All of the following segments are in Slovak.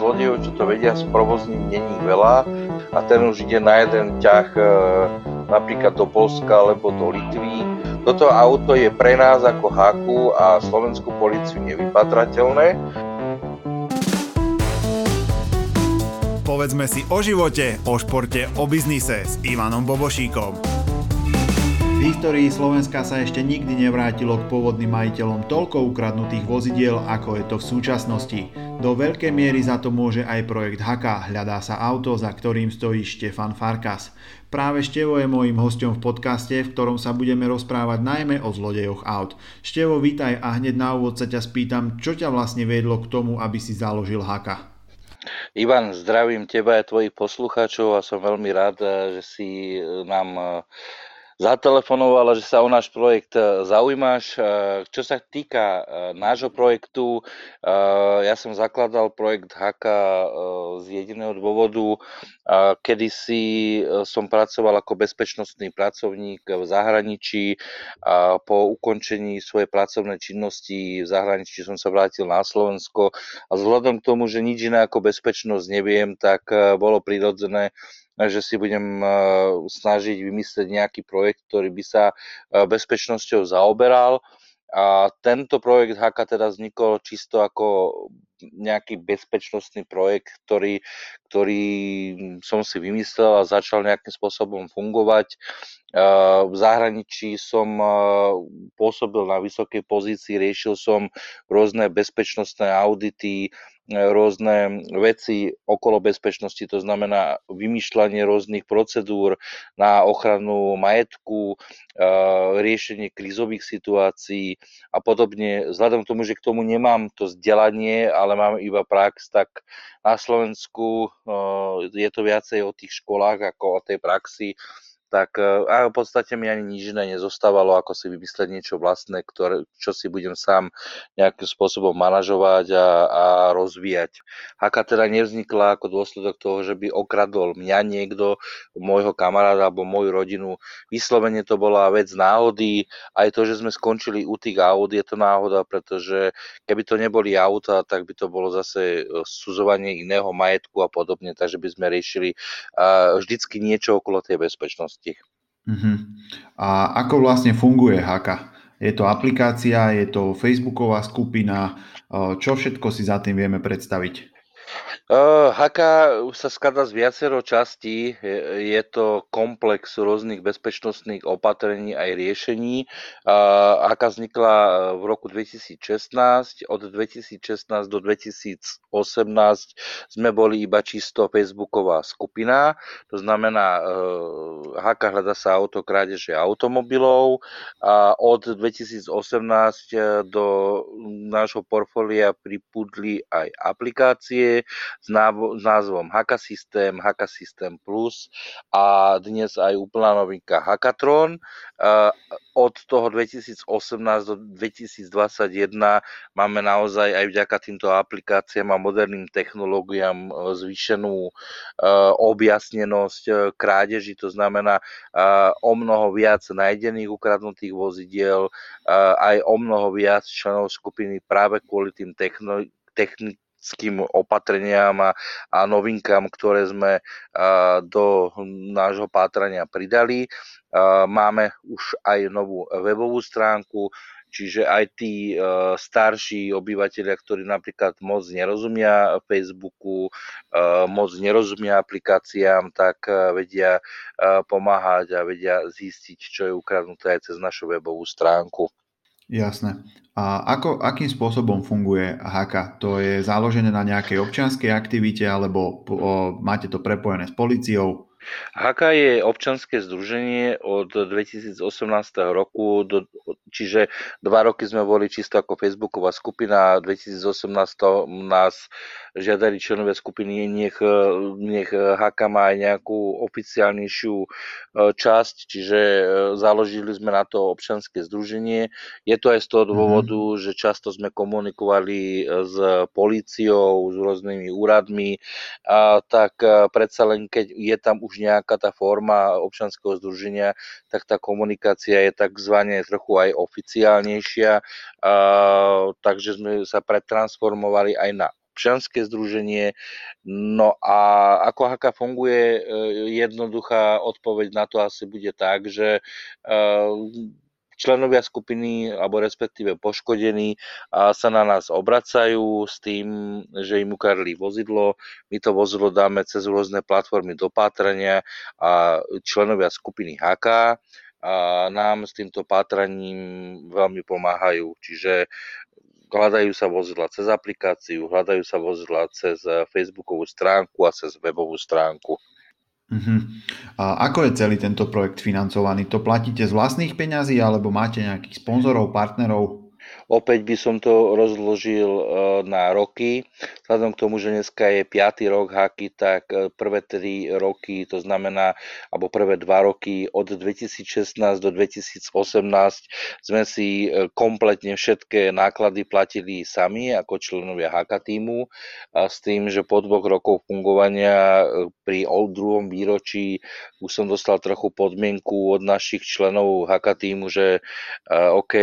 zlodejov, čo to vedia sprovozniť, není veľa a ten už ide na jeden ťah e, napríklad do Polska alebo do Litvy. Toto auto je pre nás ako háku a slovenskú policiu nevypatrateľné. Povedzme si o živote, o športe, o biznise s Ivanom Bobošíkom. V histórii Slovenska sa ešte nikdy nevrátilo k pôvodným majiteľom toľko ukradnutých vozidiel, ako je to v súčasnosti. Do veľkej miery za to môže aj projekt Haka, hľadá sa auto, za ktorým stojí Štefan Farkas. Práve Števo je môjim hostom v podcaste, v ktorom sa budeme rozprávať najmä o zlodejoch aut. Števo, vítaj a hneď na úvod sa ťa spýtam, čo ťa vlastne viedlo k tomu, aby si založil Haka? Ivan, zdravím teba a tvojich poslucháčov a som veľmi rád, že si nám zatelefonovala, že sa o náš projekt e, zaujímaš. E, čo sa týka e, nášho projektu, ja som zakladal projekt Haka z jediného dôvodu. Kedysi som pracoval ako bezpečnostný pracovník v zahraničí po ukončení svojej pracovnej činnosti v zahraničí som sa vrátil na Slovensko a vzhľadom k tomu, že nič iné ako bezpečnosť neviem, tak bolo prirodzené, že si budem eh, snažiť vymyslieť nejaký projekt, ktorý by sa eh, bezpečnosťou zaoberal. A tento projekt HAKA teda vznikol čisto ako nejaký bezpečnostný projekt, ktorý, ktorý som si vymyslel a začal nejakým spôsobom fungovať. Eh, v zahraničí som pôsobil na vysokej pozícii, riešil som rôzne bezpečnostné audity, rôzne veci okolo bezpečnosti, to znamená vymýšľanie rôznych procedúr na ochranu majetku, riešenie krízových situácií a podobne. Vzhľadom k tomu, že k tomu nemám to vzdelanie, ale mám iba prax, tak na Slovensku je to viacej o tých školách ako o tej praxi tak e, a v podstate mi ani nič iné nezostávalo, ako si vymyslieť niečo vlastné, ktoré, čo si budem sám nejakým spôsobom manažovať a, a rozvíjať. Haka teda nevznikla ako dôsledok toho, že by okradol mňa niekto, môjho kamaráda alebo moju rodinu. Vyslovene to bola vec náhody. Aj to, že sme skončili u tých aut, je to náhoda, pretože keby to neboli auta, tak by to bolo zase e, suzovanie iného majetku a podobne, takže by sme riešili uh, vždycky niečo okolo tej bezpečnosti činnosti. Uh-huh. A ako vlastne funguje Haka? Je to aplikácia, je to facebooková skupina, čo všetko si za tým vieme predstaviť? Uh, Haka sa skladá z viacero častí. Je, to komplex rôznych bezpečnostných opatrení aj riešení. Haka vznikla v roku 2016. Od 2016 do 2018 sme boli iba čisto facebooková skupina. To znamená, uh, Haka hľada sa auto krádeže automobilov. A od 2018 do nášho portfólia pripudli aj aplikácie s, názvom Haka System, Haka System Plus a dnes aj úplná novinka Hackatron. Od toho 2018 do 2021 máme naozaj aj vďaka týmto aplikáciám a moderným technológiám e, zvýšenú e, objasnenosť e, krádeží, to znamená o mnoho viac nájdených ukradnutých vozidiel, aj o mnoho viac členov skupiny práve kvôli tým techno, technik, technickým opatreniam a, a novinkám, ktoré sme do nášho pátrania pridali. Máme už aj novú webovú stránku, Čiže aj tí uh, starší obyvateľia, ktorí napríklad moc nerozumia Facebooku, uh, moc nerozumia aplikáciám, tak uh, vedia pomáhať a vedia zistiť, čo je ukradnuté aj cez našu webovú stránku. Jasné. A ako, akým spôsobom funguje HAKA? To je založené na nejakej občianskej aktivite alebo o, máte to prepojené s policiou? Haka je občanské združenie od 2018 roku, do, čiže dva roky sme boli čisto ako facebooková skupina, 2018 nás žiadali členovia skupiny, nech, nech Haka má aj nejakú oficiálnejšiu e, časť, čiže e, založili sme na to občanské združenie. Je to aj z toho mhm. dôvodu, mm-hmm. že často sme komunikovali s políciou, s rôznymi úradmi, a tak e, predsa len keď je tam už nejaká tá forma občanského združenia, tak tá komunikácia je takzvané trochu aj oficiálnejšia, takže sme sa pretransformovali aj na občianske združenie. No a ako HAKA funguje, jednoduchá odpoveď na to asi bude tak, že členovia skupiny alebo respektíve poškodení sa na nás obracajú s tým, že im ukradli vozidlo, my to vozidlo dáme cez rôzne platformy do pátrania a členovia skupiny HK a nám s týmto pátraním veľmi pomáhajú. Čiže hľadajú sa vozidla cez aplikáciu, hľadajú sa vozidla cez Facebookovú stránku a cez webovú stránku. Uh-huh. A ako je celý tento projekt financovaný? To platíte z vlastných peňazí alebo máte nejakých sponzorov, partnerov? Opäť by som to rozložil e, na roky. Vzhľadom k tomu, že dneska je 5. rok haky, tak e, prvé 3 roky, to znamená, alebo prvé 2 roky od 2016 do 2018 sme si e, kompletne všetké náklady platili sami ako členovia haka týmu a s tým, že po dvoch rokov fungovania pri druhom výročí už som dostal trochu podmienku od našich členov haka týmu, že OK,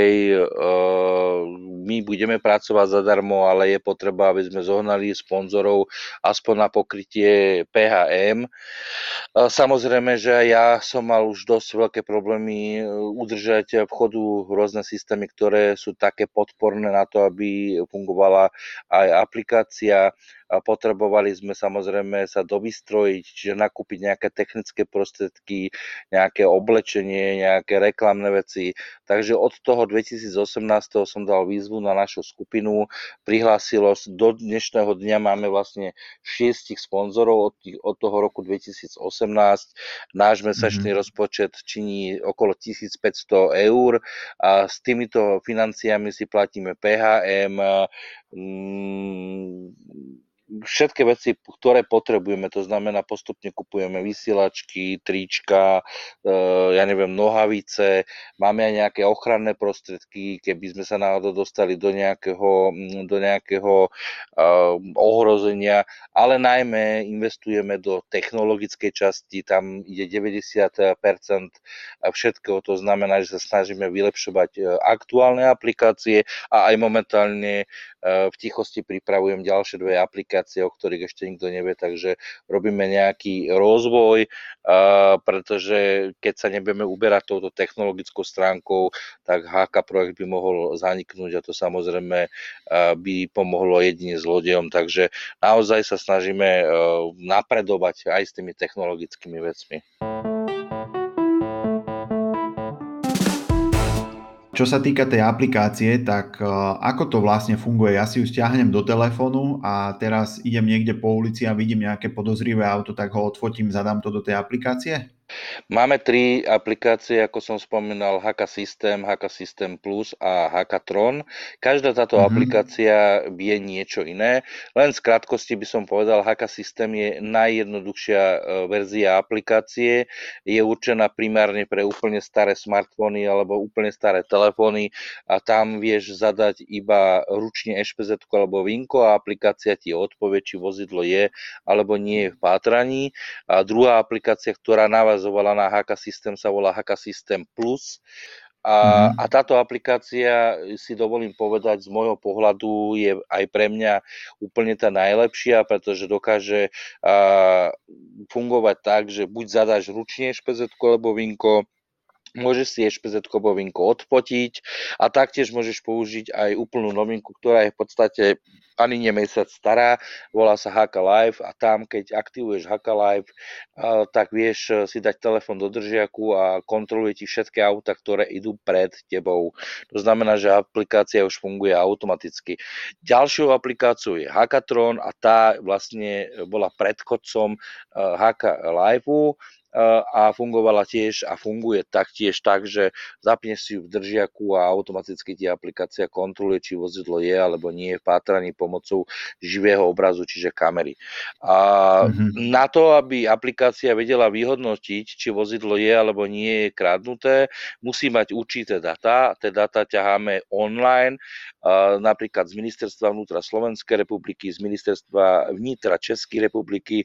my budeme pracovať zadarmo, ale je potreba, aby sme zohnali sponzorov aspoň na pokrytie PHM. Samozrejme, že ja som mal už dosť veľké problémy e, udržať v chodu rôzne systémy, ktoré sú také podporné na to, aby fungovala aj aplikácia potrebovali sme samozrejme sa dovystrojiť, čiže nakúpiť nejaké technické prostriedky, nejaké oblečenie, nejaké reklamné veci. Takže od toho 2018 som dal výzvu na našu skupinu, prihlásilo, do dnešného dňa máme vlastne šiestich sponzorov od, od toho roku 2018. Náš mesačný mm-hmm. rozpočet činí okolo 1500 eur a s týmito financiami si platíme PHM, mm, všetky veci, ktoré potrebujeme, to znamená postupne kupujeme vysielačky, trička, e, ja neviem, nohavice, máme aj nejaké ochranné prostriedky, keby sme sa náhodou dostali do nejakého, do nejakého e, ohrozenia, ale najmä investujeme do technologickej časti, tam ide 90% všetkého, to znamená, že sa snažíme vylepšovať e, aktuálne aplikácie a aj momentálne v tichosti pripravujem ďalšie dve aplikácie, aplikácie, o ktorých ešte nikto nevie, takže robíme nejaký rozvoj, pretože keď sa nebudeme uberať touto technologickou stránkou, tak HK projekt by mohol zaniknúť a to samozrejme by pomohlo jedine zlodejom, takže naozaj sa snažíme napredovať aj s tými technologickými vecmi. Čo sa týka tej aplikácie, tak e, ako to vlastne funguje? Ja si ju stiahnem do telefónu a teraz idem niekde po ulici a vidím nejaké podozrivé auto, tak ho odfotím, zadám to do tej aplikácie? Máme tri aplikácie, ako som spomínal, HK System, HK System Plus a Tron. Každá táto mm-hmm. aplikácia je niečo iné. Len z krátkosti by som povedal, HK System je najjednoduchšia e, verzia aplikácie. Je určená primárne pre úplne staré smartfóny alebo úplne staré telefóny a tam vieš zadať iba ručne ešpz alebo vinko a aplikácia ti odpovie, či vozidlo je alebo nie je v pátraní. A druhá aplikácia, ktorá na vás na HK System, sa volá HK System Plus. A, mm. a táto aplikácia, si dovolím povedať, z môjho pohľadu je aj pre mňa úplne tá najlepšia, pretože dokáže a, fungovať tak, že buď zadáš ručne špz alebo vinko, môžeš si HPZ bovinku odfotiť a taktiež môžeš použiť aj úplnú novinku, ktorá je v podstate ani nie mesiac stará, volá sa HK Live a tam, keď aktivuješ HK Live, tak vieš e, si dať telefon do držiaku a kontroluje ti všetky auta, ktoré idú pred tebou. To znamená, že aplikácia už funguje automaticky. Ďalšou aplikáciou je Hackathon a tá vlastne bola predchodcom e, Live a fungovala tiež a funguje taktiež tak, že zapneš si ju v držiaku a automaticky ti aplikácia kontroluje, či vozidlo je alebo nie je v pátraní pomocou živého obrazu, čiže kamery. A mm-hmm. na to, aby aplikácia vedela vyhodnotiť, či vozidlo je alebo nie je kradnuté, musí mať určité data. Tie data ťaháme online, napríklad z Ministerstva vnútra Slovenskej republiky, z Ministerstva vnútra Českej republiky,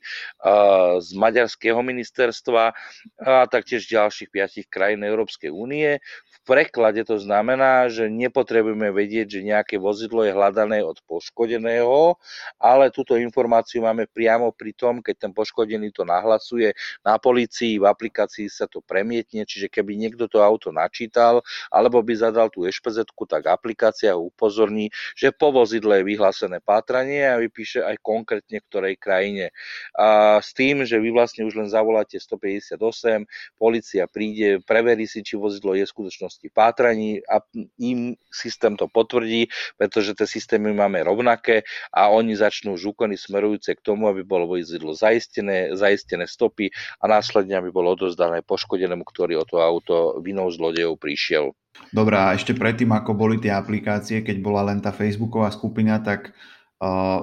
z Maďarského ministerstva Moldova a taktiež ďalších piatich krajín Európskej únie. V preklade to znamená, že nepotrebujeme vedieť, že nejaké vozidlo je hľadané od poškodeného, ale túto informáciu máme priamo pri tom, keď ten poškodený to nahlasuje na policii, v aplikácii sa to premietne, čiže keby niekto to auto načítal alebo by zadal tú ešpz tak aplikácia upozorní, že po vozidle je vyhlásené pátranie a vypíše aj konkrétne ktorej krajine. A s tým, že vy vlastne už len zavoláte 158, policia príde, preverí si, či vozidlo je v skutočnosti pátraní a im systém to potvrdí, pretože tie systémy máme rovnaké a oni začnú už úkony smerujúce k tomu, aby bolo vozidlo zaistené, zaistené stopy a následne aby bolo odozdané poškodenému, ktorý o to auto vinou zlodejov prišiel. Dobre, a ešte predtým, ako boli tie aplikácie, keď bola len tá Facebooková skupina, tak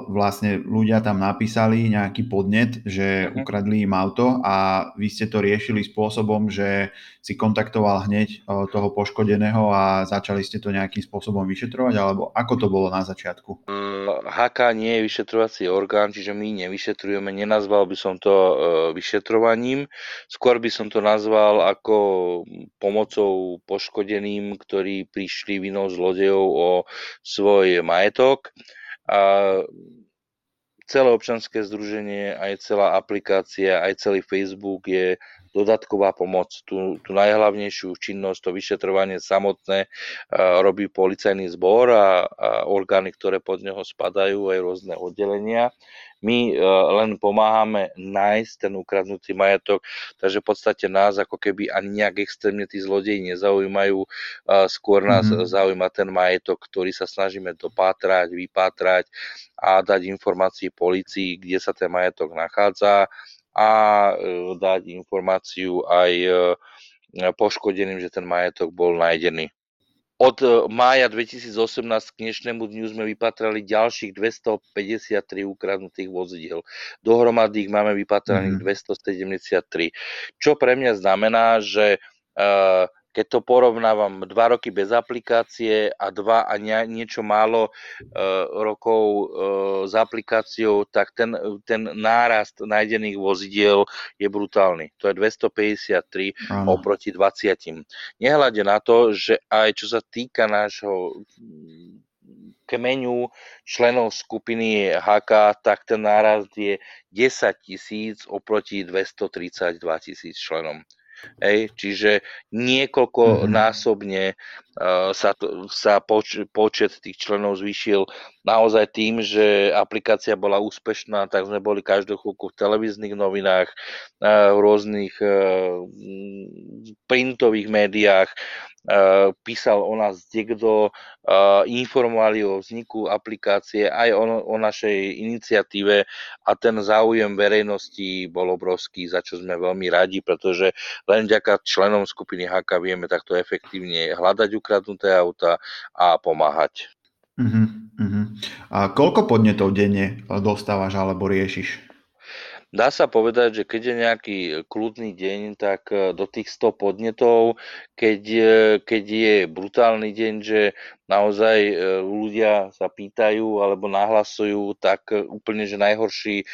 vlastne ľudia tam napísali nejaký podnet, že uh-huh. ukradli im auto a vy ste to riešili spôsobom, že si kontaktoval hneď toho poškodeného a začali ste to nejakým spôsobom vyšetrovať, alebo ako to bolo na začiatku? HK nie je vyšetrovací orgán, čiže my nevyšetrujeme, nenazval by som to e, vyšetrovaním, skôr by som to nazval ako pomocou poškodeným, ktorí prišli vinou zlodejov o svoj majetok a celé občanské združenie, aj celá aplikácia, aj celý Facebook je dodatková pomoc. Tú, tú najhlavnejšiu činnosť, to vyšetrovanie samotné robí policajný zbor a, a orgány, ktoré pod neho spadajú, aj rôzne oddelenia. My len pomáhame nájsť ten ukradnutý majetok, takže v podstate nás ako keby ani nejak extrémne tí zlodeji nezaujímajú, skôr nás mm-hmm. zaujíma ten majetok, ktorý sa snažíme dopátrať, vypátrať a dať informácie policii, kde sa ten majetok nachádza a e, dať informáciu aj poškodeným, že ten majetok bol nájdený. Od e, mája 2018 k dnešnému dňu sme vypatrali ďalších 253 ukradnutých vozidiel. Dohromady ich máme vypatraných mm. 273. Čo pre mňa znamená, že uh, keď to porovnávam dva roky bez aplikácie a dva a nie, niečo málo e, rokov e, s aplikáciou, tak ten, ten nárast nájdených vozidiel je brutálny. To je 253 Aha. oproti 20. Nehľade na to, že aj čo sa týka nášho kmeňu členov skupiny HK, tak ten nárast je 10 tisíc oproti 232 tisíc členom. Hej, čiže niekoľkonásobne uh, sa, sa poč, počet tých členov zvýšil naozaj tým, že aplikácia bola úspešná, tak sme boli každú chvíľku v televíznych novinách, uh, v rôznych uh, printových médiách, písal o nás niekto, informovali o vzniku aplikácie, aj o, o našej iniciatíve a ten záujem verejnosti bol obrovský, za čo sme veľmi radi, pretože len vďaka členom skupiny HK vieme takto efektívne hľadať ukradnuté auta a pomáhať. Uh-huh, uh-huh. A koľko podnetov denne dostávaš alebo riešiš? Dá sa povedať, že keď je nejaký kľudný deň, tak e, do tých 100 podnetov, keď, e, keď je brutálny deň, že naozaj e, ľudia sa pýtajú alebo nahlasujú, tak úplne, že najhorší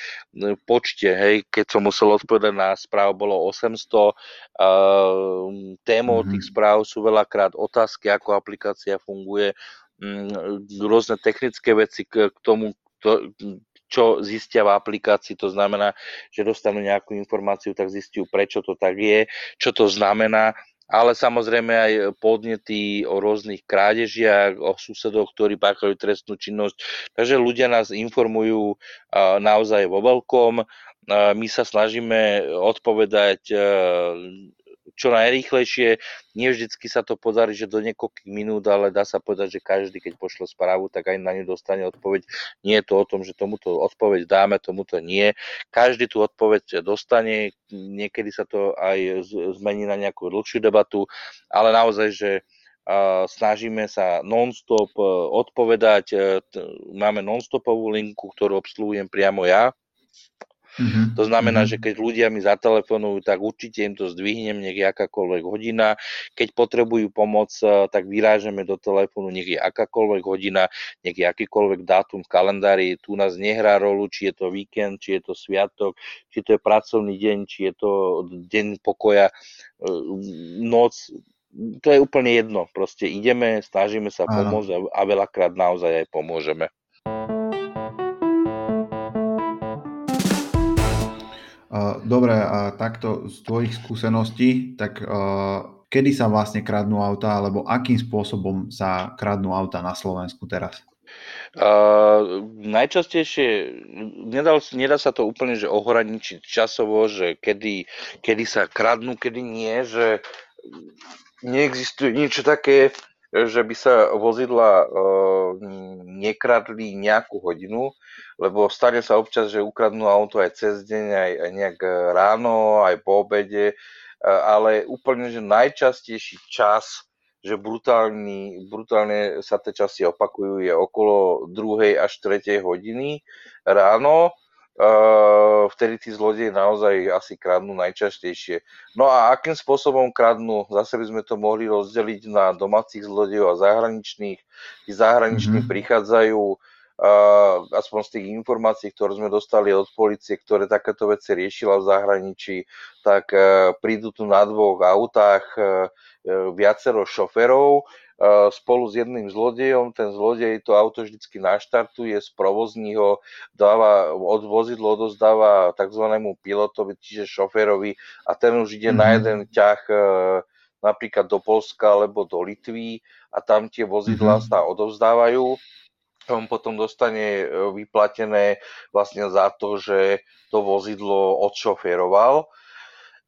počte, hej, keď som musel odpovedať na správ, bolo 800. Témou mm-hmm. tých správ sú veľakrát otázky, ako aplikácia funguje, rôzne technické veci k tomu, to, čo zistia v aplikácii, to znamená, že dostanú nejakú informáciu, tak zistiu, prečo to tak je, čo to znamená, ale samozrejme aj podnety o rôznych krádežiach, o susedoch, ktorí páchajú trestnú činnosť. Takže ľudia nás informujú naozaj vo veľkom. My sa snažíme odpovedať čo najrýchlejšie. Nie vždycky sa to podarí, že do niekoľkých minút, ale dá sa povedať, že každý, keď pošle správu, tak aj na ňu dostane odpoveď. Nie je to o tom, že tomuto odpoveď dáme, tomuto nie. Každý tú odpoveď dostane, niekedy sa to aj zmení na nejakú dlhšiu debatu, ale naozaj, že snažíme sa non-stop e, odpovedať. E, máme non-stopovú linku, ktorú obsluhujem priamo ja Mm-hmm. To znamená, mm-hmm. že keď ľudia mi zatelefonujú, tak určite im to zdvihnem, nech je akákoľvek hodina. Keď potrebujú pomoc, eh, tak vyrážeme do telefónu, nech je akákoľvek hodina, nech je akýkoľvek dátum v kalendári. Tu nás nehrá rolu, či je to víkend, či je to sviatok, či to je pracovný deň, či je to deň pokoja, eh, noc. To je úplne jedno. Proste ideme, snažíme sa pomôcť a, a veľakrát naozaj aj pomôžeme. Dobre, a takto z tvojich skúseností, tak kedy sa vlastne kradnú auta, alebo akým spôsobom sa kradnú auta na Slovensku teraz? Uh, najčastejšie, nedal, nedá sa to úplne že ohraničiť časovo, že kedy, kedy sa kradnú, kedy nie, že neexistuje niečo také, že by sa vozidla uh, nekradli nejakú hodinu, lebo stane sa občas, že ukradnú auto aj cez deň, aj, aj nejak ráno, aj po obede, ale úplne, že najčastejší čas, že brutálny, brutálne sa tie časy opakujú, je okolo 2. až 3. hodiny ráno, Uh, vtedy tí zlodeji naozaj asi kradnú najčastejšie. No a akým spôsobom kradnú? Zase by sme to mohli rozdeliť na domácich zlodejov a zahraničných. Tí zahraniční mm-hmm. prichádzajú aspoň z tých informácií, ktoré sme dostali od policie, ktoré takéto veci riešila v zahraničí, tak e, prídu tu na dvoch autách e, e, viacero šoferov spolu s jedným zlodejom. Ten zlodej to auto vždycky naštartuje, sprovozní ho, dáva, od vozidlo odozdáva tzv. pilotovi, čiže šoferovi a ten už ide mm-hmm. na mhm. jeden ťah napríklad do Polska alebo do Litvy a tam tie vozidlá mm-hmm. sa odovzdávajú on potom dostane e, vyplatené vlastne za to, že to vozidlo odšoféroval.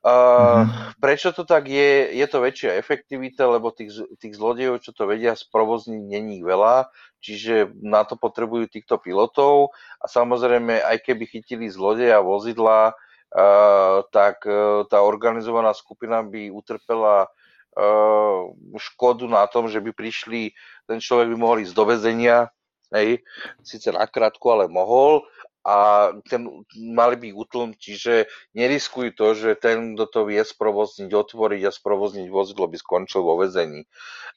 mm-hmm. Prečo to tak je? Je to väčšia efektivita, lebo tých, tých zlodejov, čo to vedia sprovozniť, není veľa, čiže na to potrebujú týchto pilotov a samozrejme, aj keby chytili zlodeja vozidla, uh, tak uh, tá organizovaná skupina by utrpela uh, škodu na tom, že by prišli, ten človek by mohol ísť do väzenia, hej, síce nakrátko, ale mohol. A ten mali by utlm, čiže neriskujú to, že ten, kto to vie sprovozniť, otvoriť a sprovozniť vozidlo, by skončil vo vezení.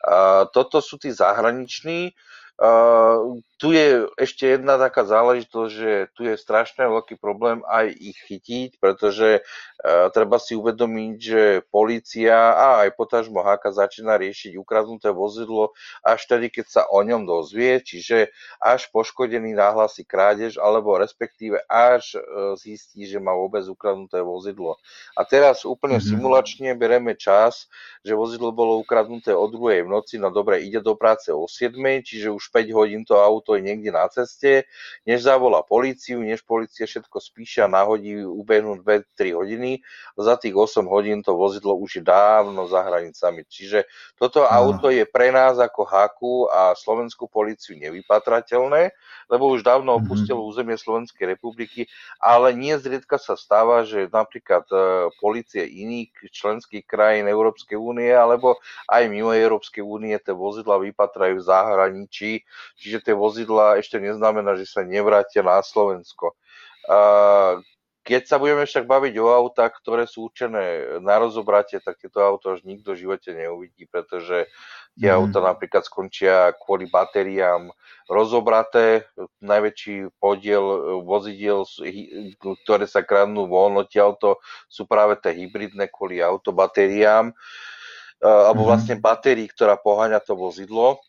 A toto sú tí zahraniční, Uh, tu je ešte jedna taká záležitosť, že tu je strašne veľký problém aj ich chytiť, pretože uh, treba si uvedomiť, že policia a aj potažmo háka začína riešiť ukradnuté vozidlo až tedy, keď sa o ňom dozvie, čiže až poškodený náhlasí krádež, alebo respektíve až uh, zistí, že má vôbec ukradnuté vozidlo. A teraz úplne mm-hmm. simulačne bereme čas, že vozidlo bolo ukradnuté o druhej v noci, no dobre, ide do práce o 7, čiže už 5 hodín to auto je niekde na ceste, než zavolá políciu, než policia všetko spíše a nahodí, ubehnú 2-3 hodiny, za tých 8 hodín to vozidlo už je dávno za hranicami. Čiže toto Aha. auto je pre nás ako haku a slovenskú políciu nevypatrateľné, lebo už dávno mhm. opustilo mm-hmm. územie Slovenskej republiky, ale nie zriedka sa stáva, že napríklad e, policie iných členských krajín Európskej únie alebo aj mimo Európskej únie tie vozidla vypatrajú v zahraničí, čiže tie vozidla ešte neznamená, že sa nevrátia na Slovensko. Keď sa budeme však baviť o autách, ktoré sú určené na rozobratie, tak tieto auto už nikto v živote neuvidí, pretože tie mm. auta napríklad skončia kvôli batériám rozobraté. Najväčší podiel vozidiel, ktoré sa kradnú von odtiaľto, sú práve tie hybridné kvôli autobatériám alebo mhm. vlastne batérií, ktorá poháňa to vozidlo.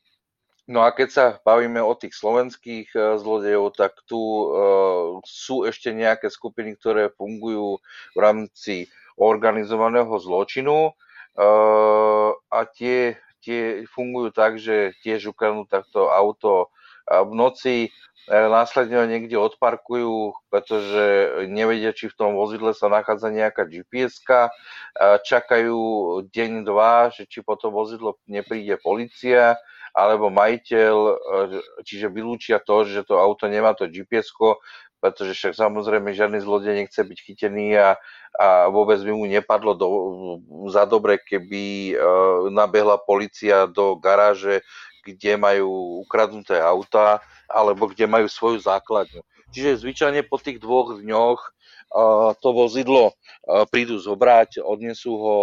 No a keď sa bavíme o tých slovenských e, zlodejov, tak tu uh, sú ešte nejaké skupiny, ktoré fungujú v rámci organizovaného zločinu uh, a tie, tie fungujú tak, že tiež ukradnú takto auto v noci, následne ho niekde odparkujú, pretože nevedia, či v tom vozidle sa nachádza nejaká gps čakajú deň, dva, že či po to vozidlo nepríde policia, alebo majiteľ, e, čiže vylúčia to, že to auto nemá to gps pretože však samozrejme žiadny zlodej nechce byť chytený a, a vôbec by mu nepadlo do, za dobre, keby uh, nabehla policia do garáže, kde majú ukradnuté auta alebo kde majú svoju základňu. Čiže zvyčajne po tých dvoch dňoch to vozidlo prídu zobrať, odnesú ho,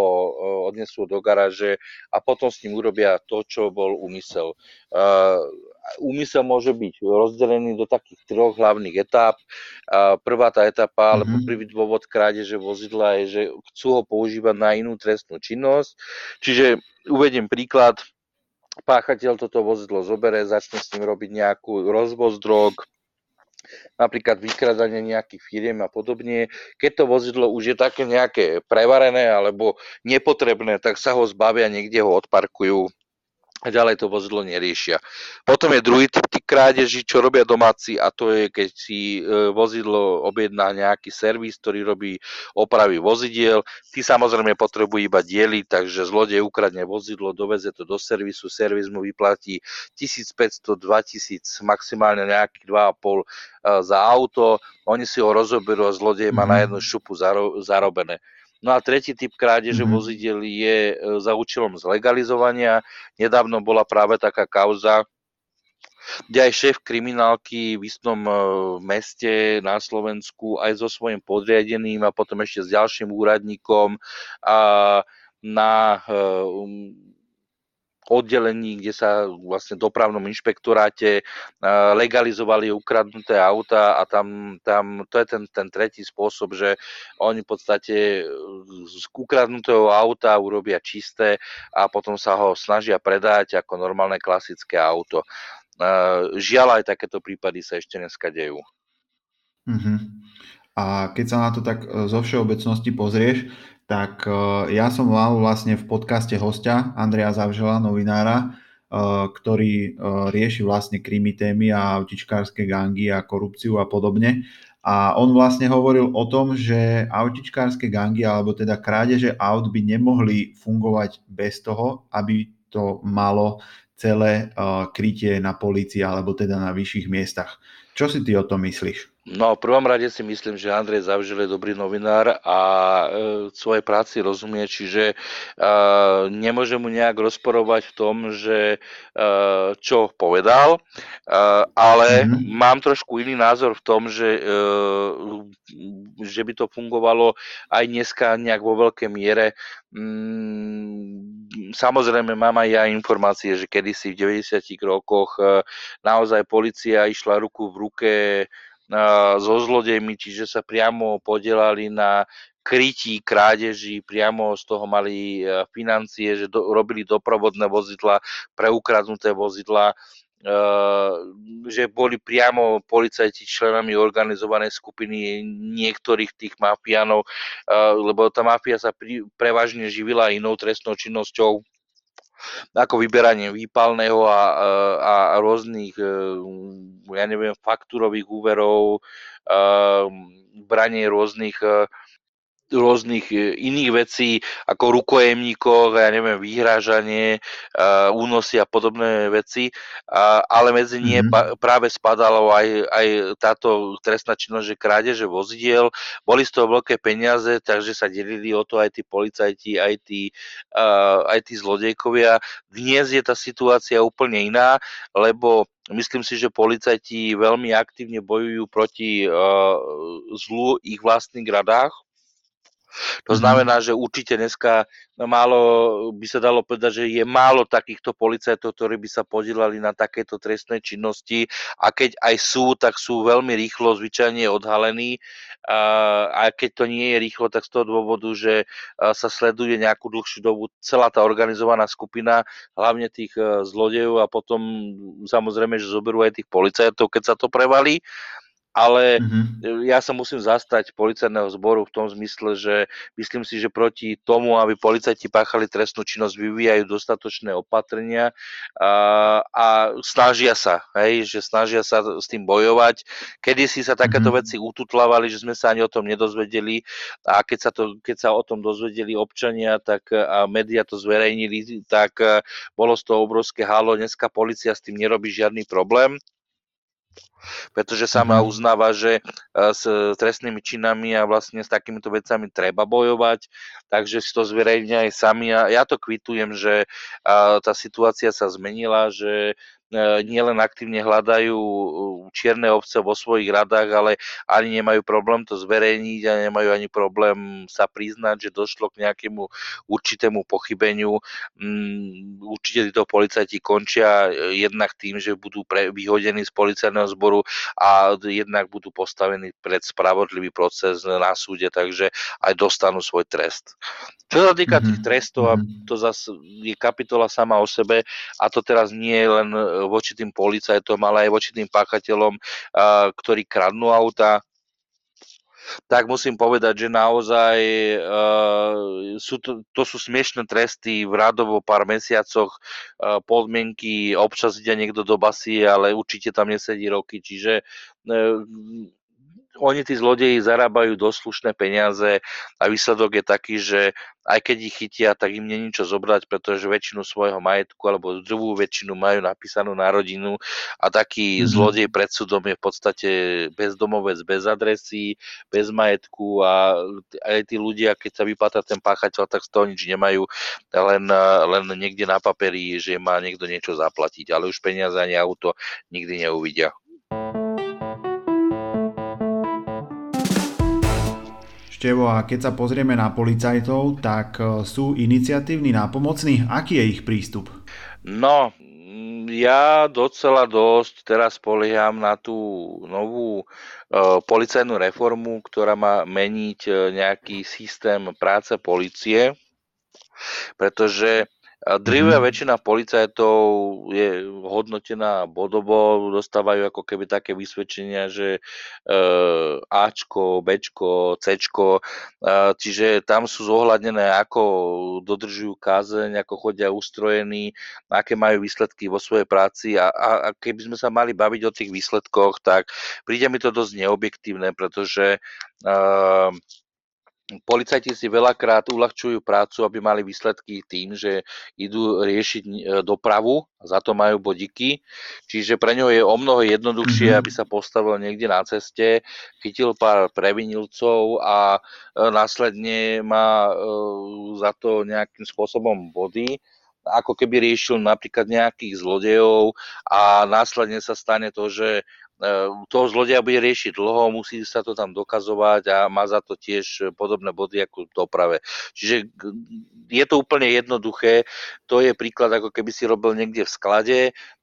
odnesú ho do garáže a potom s ním urobia to, čo bol úmysel. Úmysel môže byť rozdelený do takých troch hlavných etáp. Prvá tá etapa, alebo mm-hmm. prvý dôvod krádeže vozidla je, že chcú ho používať na inú trestnú činnosť. Čiže uvediem príklad, páchateľ toto vozidlo zobere, začne s ním robiť nejakú rozvoz drog, napríklad vykradanie nejakých firiem a podobne. Keď to vozidlo už je také nejaké prevarené alebo nepotrebné, tak sa ho zbavia, niekde ho odparkujú a ďalej to vozidlo neriešia. Potom je druhý typ tých krádeží, čo robia domáci a to je, keď si e, vozidlo objedná nejaký servis, ktorý robí opravy vozidiel. Tí samozrejme potrebujú iba diely, takže zlodej ukradne vozidlo, doveze to do servisu, servis mu vyplatí 1500, 2000, maximálne nejakých 2,5 e, za auto. Oni si ho rozoberú a zlodej má na mhm. jednu šupu zarobené. No a tretí typ krádeže mm-hmm. vozidel je e, za účelom zlegalizovania. Nedávno bola práve taká kauza, kde aj šéf kriminálky v istom e, meste na Slovensku aj so svojím podriadeným a potom ešte s ďalším úradníkom a na e, um, oddelení, kde sa vlastne dopravnom inšpektoráte legalizovali ukradnuté auta a tam, tam to je ten, ten tretí spôsob, že oni v podstate z ukradnutého auta urobia čisté a potom sa ho snažia predať ako normálne klasické auto. Žiaľ aj takéto prípady sa ešte dneska dejú. Uh-huh. A keď sa na to tak zo všeobecnosti pozrieš, tak uh, ja som mal vlastne v podcaste hostia Andreja Zavžela, novinára, uh, ktorý uh, rieši vlastne krimi témy a autičkárske gangy a korupciu a podobne. A on vlastne hovoril o tom, že autičkárske gangy alebo teda krádeže aut by nemohli fungovať bez toho, aby to malo celé krytie na policii alebo teda na vyšších miestach. Čo si ty o tom myslíš? No, v prvom rade si myslím, že Andrej Zavžil je dobrý novinár a e, svojej práci rozumie, čiže e, nemôže mu nejak rozporovať v tom, že e, čo povedal, e, ale mm-hmm. mám trošku iný názor v tom, že, e, že by to fungovalo aj dneska nejak vo veľkej miere. Mm, samozrejme, mám aj ja informácie, že kedysi v 90 rokoch e, naozaj policia išla ruku v ruke so zlodejmi, čiže sa priamo podielali na krytí krádeží, priamo z toho mali financie, že do, robili doprovodné vozidla pre ukradnuté vozidla, že boli priamo policajti členami organizovanej skupiny niektorých tých mafiánov, lebo tá mafia sa pri, prevažne živila inou trestnou činnosťou, ako vyberanie výpalného a, a, a rôznych, e, ja neviem, faktúrových úverov, branie rôznych e, rôznych e, iných vecí ako rukojemníkov, ja neviem, vyhrážanie, únosy a podobné veci, ale medzi nie mm-hmm. práve spadalo aj, aj táto trestná činnosť, že krádeže vozidiel, boli z toho veľké peniaze, takže sa delili o to aj tí policajti, aj tí, aj tí zlodejkovia. Dnes je tá situácia úplne iná, lebo Myslím si, že policajti veľmi aktívne bojujú proti uh, zlu ich vlastných radách, to mhm. znamená, že určite dneska málo by sa dalo povedať, že je málo takýchto policajtov, ktorí by sa podielali na takéto trestnej činnosti. A keď aj sú, tak sú veľmi rýchlo zvyčajne odhalení. A keď to nie je rýchlo, tak z toho dôvodu, že sa sleduje nejakú dlhšiu dobu celá tá organizovaná skupina, hlavne tých zlodejov a potom samozrejme, že zoberú aj tých policajtov, keď sa to prevalí ale mm-hmm. ja sa musím zastať policajného zboru v tom zmysle, že myslím si, že proti tomu, aby policajti páchali trestnú činnosť, vyvíjajú dostatočné opatrenia a, a snažia sa, hej, že snažia sa s tým bojovať. Kedy si sa takéto mm-hmm. veci ututlávali, že sme sa ani o tom nedozvedeli a keď sa, to, keď sa o tom dozvedeli občania tak, a médiá to zverejnili, tak bolo z toho obrovské halo. Dneska policia s tým nerobí žiadny problém. Pretože sama Mhm. uznáva, že uh, s trestnými činami a vlastne s takýmito vecami treba bojovať, takže si to zverejňa aj sami a ja to kvitujem, že tá situácia sa zmenila, že uh, nielen aktívne hľadajú čierne ovce vo svojich radách, ale ani nemajú problém to zverejniť a nemajú ani problém sa priznať, že došlo k nejakému určitému pochybeniu. Mm, určite títo policajti končia jednak tým, že budú pre, vyhodení z policajného zboru a jednak budú postavení pred spravodlivý proces na súde, takže aj dostanú svoj trest. Čo sa týka tých trestov, a to zase je kapitola sama o sebe, a to teraz nie je len voči tým policajtom, ale aj voči tým páchateľom, ktorí kradnú auta, tak musím povedať, že naozaj uh, sú to, to sú smiešné tresty v radovo pár mesiacoch, uh, podmienky, občas ide niekto do basy, ale určite tam nesedí roky, čiže uh, oni tí zlodeji zarábajú dosť slušné peniaze a výsledok je taký, že aj keď ich chytia, tak im není čo zobrať, pretože väčšinu svojho majetku alebo druhú väčšinu majú napísanú na rodinu a taký mm-hmm. zlodej pred súdom je v podstate bezdomovec, bez adresy, bez majetku a aj tí ľudia, keď sa vypáta ten páchateľ, tak z toho nič nemajú, len, len niekde na paperi, že má niekto niečo zaplatiť, ale už peniaze ani auto nikdy neuvidia. Števo, a keď sa pozrieme na policajtov, tak e, sú iniciatívni, nápomocní. Aký je ich prístup? No, ja docela dosť teraz spolieham na tú novú uh, policajnú reformu, ktorá má meniť uh, nejaký systém práce policie, pretože Drivia mhm. väčšina policajtov je hodnotená bodovo, dostávajú ako keby také vysvedčenia, že e, Ačko, Bčko, Cčko, e, čiže tam sú zohľadnené, ako dodržujú kázeň, ako chodia ustrojení, aké majú výsledky vo svojej práci a, a, a keby sme sa mali baviť o tých výsledkoch, tak príde mi to dosť neobjektívne, pretože e, Policajti si veľakrát uľahčujú prácu, aby mali výsledky tým, že idú riešiť e, dopravu, za to majú bodiky, čiže pre ňo je o mnoho jednoduchšie, mm-hmm. aby sa postavil niekde na ceste, chytil pár previnilcov a e, následne má e, za to nejakým spôsobom body ako keby riešil napríklad nejakých zlodejov a následne sa stane to, že toho zlodeja bude riešiť dlho, musí sa to tam dokazovať a má za to tiež podobné body ako v doprave. Čiže je to úplne jednoduché, to je príklad ako keby si robil niekde v sklade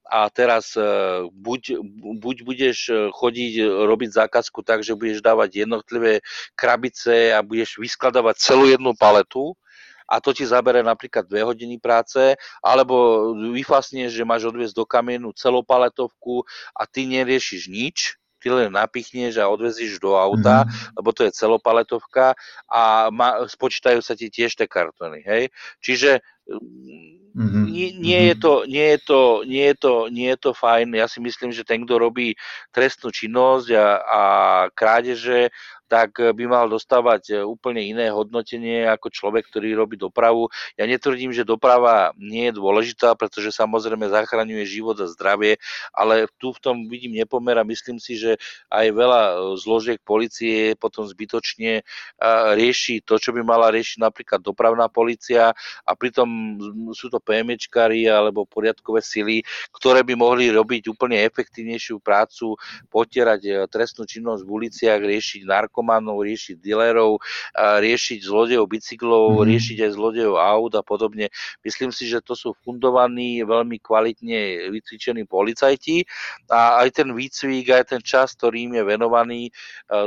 a teraz e, buď, buď budeš chodiť robiť zákazku tak, že budeš dávať jednotlivé krabice a budeš vyskladávať celú jednu paletu, a to ti zabere napríklad 2 hodiny práce, alebo vyfasneš, že máš odviezť do kamienu celopaletovku a ty neriešiš nič, ty len napichneš a odvezíš do auta, mm-hmm. lebo to je celopaletovka a ma, spočítajú sa ti tiež tie kartony, hej. Čiže Mm-hmm. Nie, nie, je to, nie, je to, nie, je to, nie je to fajn. Ja si myslím, že ten, kto robí trestnú činnosť a, a krádeže, tak by mal dostávať e, úplne iné hodnotenie ako človek, ktorý robí dopravu. Ja netvrdím, že doprava nie je dôležitá, pretože samozrejme zachraňuje život a zdravie, ale tu v tom vidím nepomer a myslím si, že aj veľa e, zložiek policie potom zbytočne rieši to, čo by mala riešiť napríklad dopravná policia a pritom sú to PMčkári alebo poriadkové sily, ktoré by mohli robiť úplne efektívnejšiu prácu, potierať trestnú činnosť v uliciach, riešiť narko narkomanov, riešiť dealerov, riešiť zlodejov bicyklov, mm-hmm. riešiť aj zlodejov aut a podobne. Myslím si, že to sú fundovaní, veľmi kvalitne vycvičení policajti a aj ten výcvik, aj ten čas, ktorý im je venovaný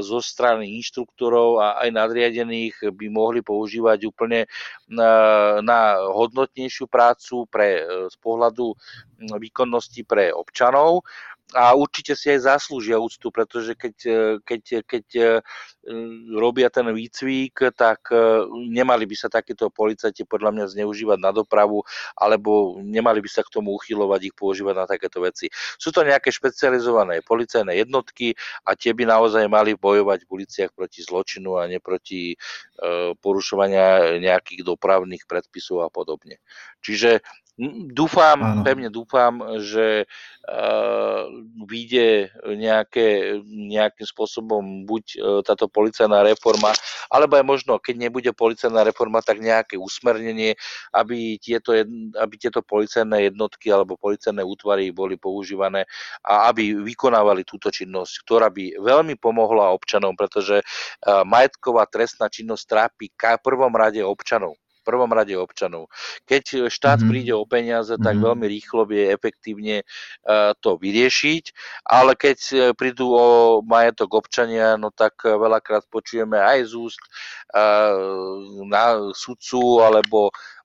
zo strany inštruktorov a aj nadriadených by mohli používať úplne na, na hodnotnejšiu prácu pre, z pohľadu výkonnosti pre občanov a určite si aj zaslúžia úctu, pretože keď, e, keď, keď e, robia ten výcvik, tak e, nemali by sa takéto policajti podľa mňa zneužívať na dopravu, alebo nemali by sa k tomu uchylovať ich používať na takéto veci. Sú to nejaké špecializované policajné jednotky a tie by naozaj mali bojovať v uliciach proti zločinu a ne proti porušovania nejakých dopravných predpisov a podobne. Čiže Dúfam, Áno. pevne dúfam, že uh, vyjde nejaké, nejakým spôsobom buď uh, táto policajná reforma, alebo aj možno, keď nebude policajná reforma, tak nejaké usmernenie, aby tieto, aby tieto policajné jednotky alebo policajné útvary boli používané a aby vykonávali túto činnosť, ktorá by veľmi pomohla občanom, pretože uh, majetková trestná činnosť trápi v prvom rade občanov prvom rade občanov. Keď štát mm-hmm. príde o peniaze, tak mm-hmm. veľmi rýchlo vie efektívne uh, to vyriešiť, ale keď e, prídu o majetok občania, no tak veľakrát počujeme aj z úst na sudcu alebo E,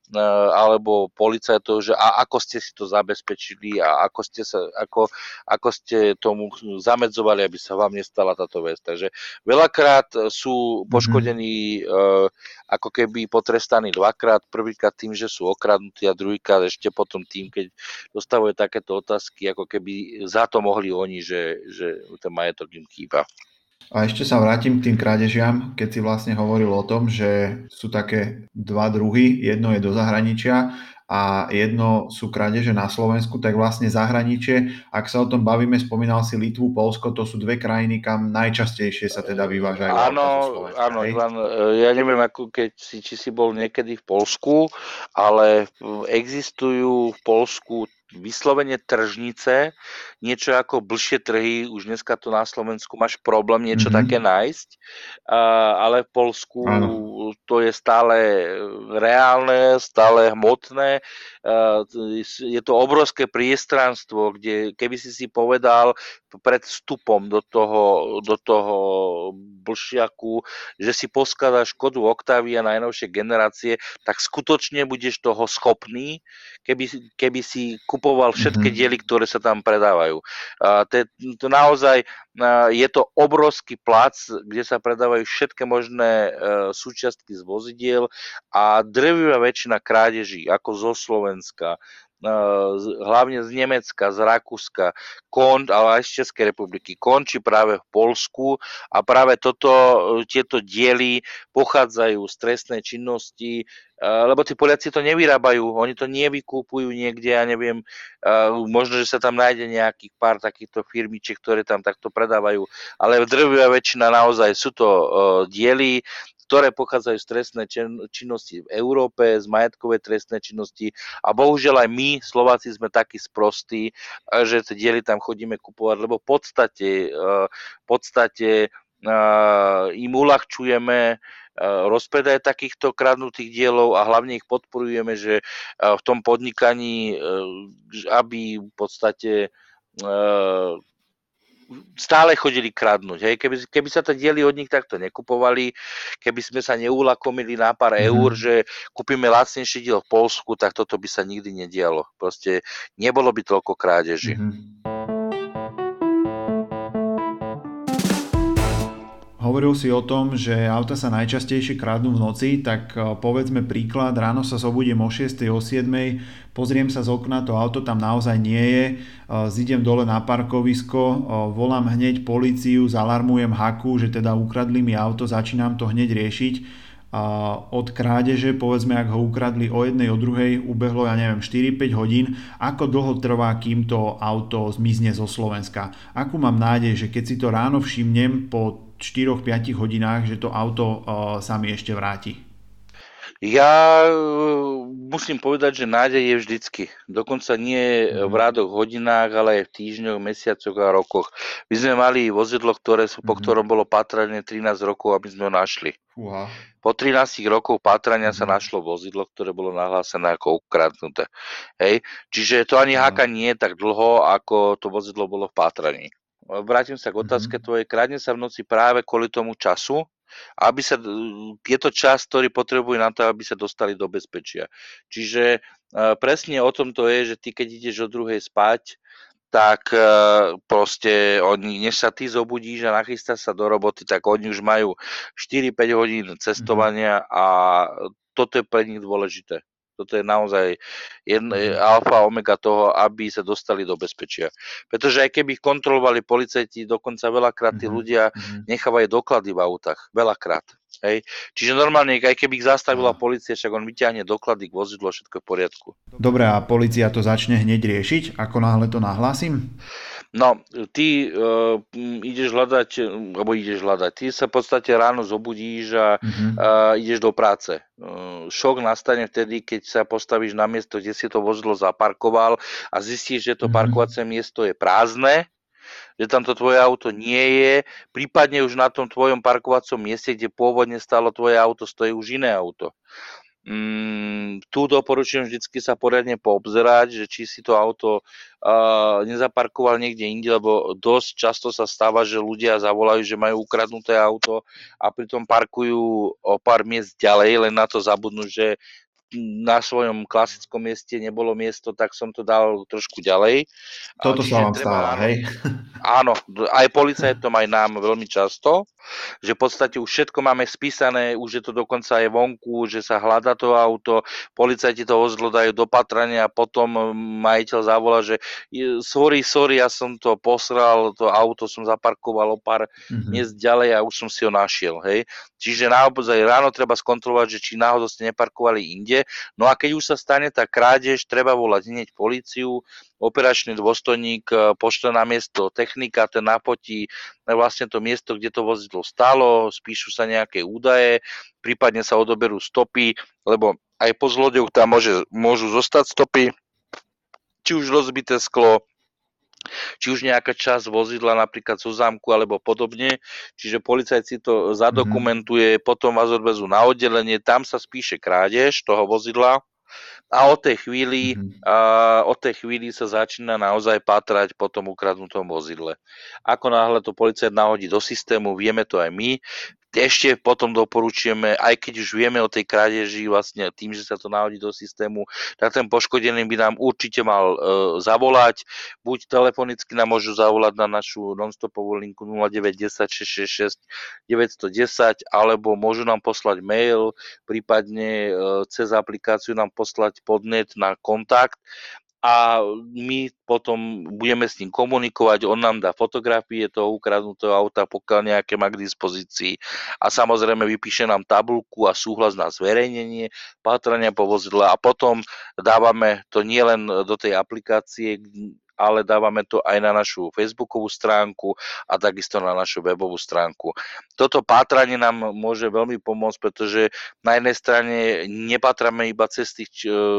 alebo policajtov, že a ako ste si to zabezpečili a ako ste, sa, ako, ako ste tomu zamedzovali, aby sa vám nestala táto vec. Takže veľakrát sú mhm. poškodení mm-hmm. ako keby potrestaní dvakrát. Prvýkrát tým, že sú okradnutí a druhýkrát ešte potom tým, keď dostávajú takéto otázky, ako keby za to mohli oni, že, že ten majetok im kýba. A ešte sa vrátim k tým krádežiam, keď si vlastne hovoril o tom, že sú také dva druhy. Jedno je do zahraničia a jedno sú krádeže na Slovensku, tak vlastne zahraničie, ak sa o tom bavíme, spomínal si Litvu, Polsko, to sú dve krajiny, kam najčastejšie sa teda vyvážajú. Áno, áno, Ivan, ja neviem, ako keď si, či si bol niekedy v Polsku, ale existujú v Polsku vyslovene tržnice, niečo ako blšie trhy, už dneska to na Slovensku máš problém niečo mm-hmm. také nájsť, ale v Polsku ano. To je stále reálne, stále hmotné, je to obrovské priestranstvo, kde keby si si povedal pred vstupom do toho, do toho blšiaku, že si poskladaš škodu Octavia najnovšie generácie, tak skutočne budeš toho schopný, keby, keby si kupoval všetky mm-hmm. diely, ktoré sa tam predávajú. To, to naozaj je to obrovský plac, kde sa predávajú všetky možné e, súčiastky z vozidiel a drvivá väčšina krádeží, ako zo Slovenska, hlavne z Nemecka, z Rakúska, kon, ale aj z Českej republiky, končí práve v Polsku. A práve toto, tieto diely pochádzajú z trestnej činnosti, lebo tí Poliaci to nevyrábajú, oni to nevykúpujú niekde, ja neviem, možno, že sa tam nájde nejakých pár takýchto firmičiek, ktoré tam takto predávajú, ale drvivá väčšina naozaj sú to diely, ktoré pochádzajú z trestnej činnosti v Európe, z majetkovej trestnej činnosti. A bohužiaľ aj my, Slováci, sme takí sprostí, eh, že tie diely tam chodíme kupovať, lebo v podstate, eh, v podstate eh, im uľahčujeme rozpredaj takýchto kradnutých dielov a hlavne ich podporujeme, že v tom podnikaní, aby v podstate stále chodili kradnúť. Hej. Keby, keby sa to dieli od nich takto nekupovali, keby sme sa neulakomili na pár mm. eur, že kúpime lacnejší diel v Polsku, tak toto by sa nikdy nedialo. Proste nebolo by toľko krádeží. Mm. Hovoril si o tom, že auta sa najčastejšie kradnú v noci, tak e, povedzme príklad, ráno sa zobudím o 6. o 7. Pozriem sa z okna, to auto tam naozaj nie je, e, zidem dole na parkovisko, e, volám hneď policiu, zalarmujem haku, že teda ukradli mi auto, začínam to hneď riešiť. Od krádeže, povedzme, ak ho ukradli o jednej, o druhej, ubehlo, ja neviem, 4-5 hodín. Ako dlho trvá, kým to auto zmizne zo Slovenska? Akú mám nádej, že keď si to ráno všimnem po 4-5 hodinách, že to auto uh, sa mi ešte vráti? Ja uh, musím povedať, že nádej je vždycky. Dokonca nie v mhm. rádoch, hodinách, ale aj v týždňoch, mesiacoch a rokoch. My sme mali vozidlo, ktoré, po mhm. ktorom bolo pátranie 13 rokov, aby sme ho našli. Uha. Po 13 rokov pátrania sa mhm. našlo vozidlo, ktoré bolo nahlásené ako ukradnuté. Hej? Čiže to ani háka nie je tak dlho, ako to vozidlo bolo v pátraní. Vrátim sa k otázke mm-hmm. tvojej. Kradne sa v noci práve kvôli tomu času, aby sa, je to čas, ktorý potrebujú na to, aby sa dostali do bezpečia. Čiže uh, presne o tom to je, že ty keď ideš o druhej spať, tak uh, proste oni, než sa ty zobudíš a nachystáš sa do roboty, tak oni už majú 4-5 hodín cestovania a toto je pre nich dôležité. Toto je naozaj jedna, mhm. alfa omega toho, aby sa dostali do bezpečia. Pretože aj keby ich kontrolovali policajti, dokonca veľakrát tí mhm, ľudia mhm. nechávajú doklady v autách. Veľakrát. Hej. Čiže normálne, aj keby ich zastavila policia, však on vyťahne doklady k vozidlu a všetko je v poriadku. Dobre, a policia to začne hneď riešiť, ako náhle to nahlásim? No, ty uh, ideš hľadať, alebo ideš hľadať, ty sa v podstate ráno zobudíš a uh-huh. uh, ideš do práce. Uh, šok nastane vtedy, keď sa postavíš na miesto, kde si to vozidlo zaparkoval a zistíš, že to uh-huh. parkovacie miesto je prázdne, že tam to tvoje auto nie je, prípadne už na tom tvojom parkovacom mieste, kde pôvodne stalo tvoje auto, stojí už iné auto. Mm, tu doporučujem vždycky sa poriadne poobzerať, že či si to auto uh, nezaparkoval niekde inde, lebo dosť často sa stáva, že ľudia zavolajú, že majú ukradnuté auto a pritom parkujú o pár miest ďalej, len na to zabudnú, že na svojom klasickom mieste nebolo miesto, tak som to dal trošku ďalej. Toto sa vám stáva, hej? Áno, aj policajtom, aj nám veľmi často že v podstate už všetko máme spísané, už je to dokonca aj vonku, že sa hľada to auto, policajti to vozidlo dajú do patrania a potom majiteľ zavolá, že sorry, sorry, ja som to posral, to auto som zaparkoval o pár mm-hmm. miest ďalej a už som si ho našiel, hej. Čiže naozaj ráno treba skontrolovať, že či náhodou ste neparkovali inde. No a keď už sa stane tá krádež, treba volať hneď políciu, operačný dôstojník e, pošle na miesto technika, ten napotí vlastne to miesto, kde to vozidlo stalo, spíšu sa nejaké údaje, prípadne sa odoberú stopy, lebo aj po zlodejoch tam môže, môžu zostať stopy, či už rozbité sklo, či už nejaká časť vozidla napríklad zo zámku alebo podobne. Čiže policajt si to zadokumentuje, mm-hmm. potom vás odvezú na oddelenie, tam sa spíše krádež toho vozidla a od tej chvíli, mm-hmm. a od tej chvíli sa začína naozaj patrať po tom ukradnutom vozidle. Ako náhle to policajt nahodí do systému, vieme to aj my, ešte potom doporučujeme, aj keď už vieme o tej krádeži vlastne tým, že sa to náhodí do systému, tak ten poškodený by nám určite mal e, zavolať. Buď telefonicky nám môžu zavolať na našu nonstopovú linku 0910 666 910, alebo môžu nám poslať mail, prípadne e, cez aplikáciu nám poslať podnet na kontakt a my potom budeme s ním komunikovať, on nám dá fotografie toho ukradnutého auta, pokiaľ nejaké má k dispozícii. A samozrejme vypíše nám tabulku a súhlas na zverejnenie pátrania po vozidle. A potom dávame to nielen do tej aplikácie, ale dávame to aj na našu facebookovú stránku a takisto na našu webovú stránku. Toto pátranie nám môže veľmi pomôcť, pretože na jednej strane nepátrame iba cez tých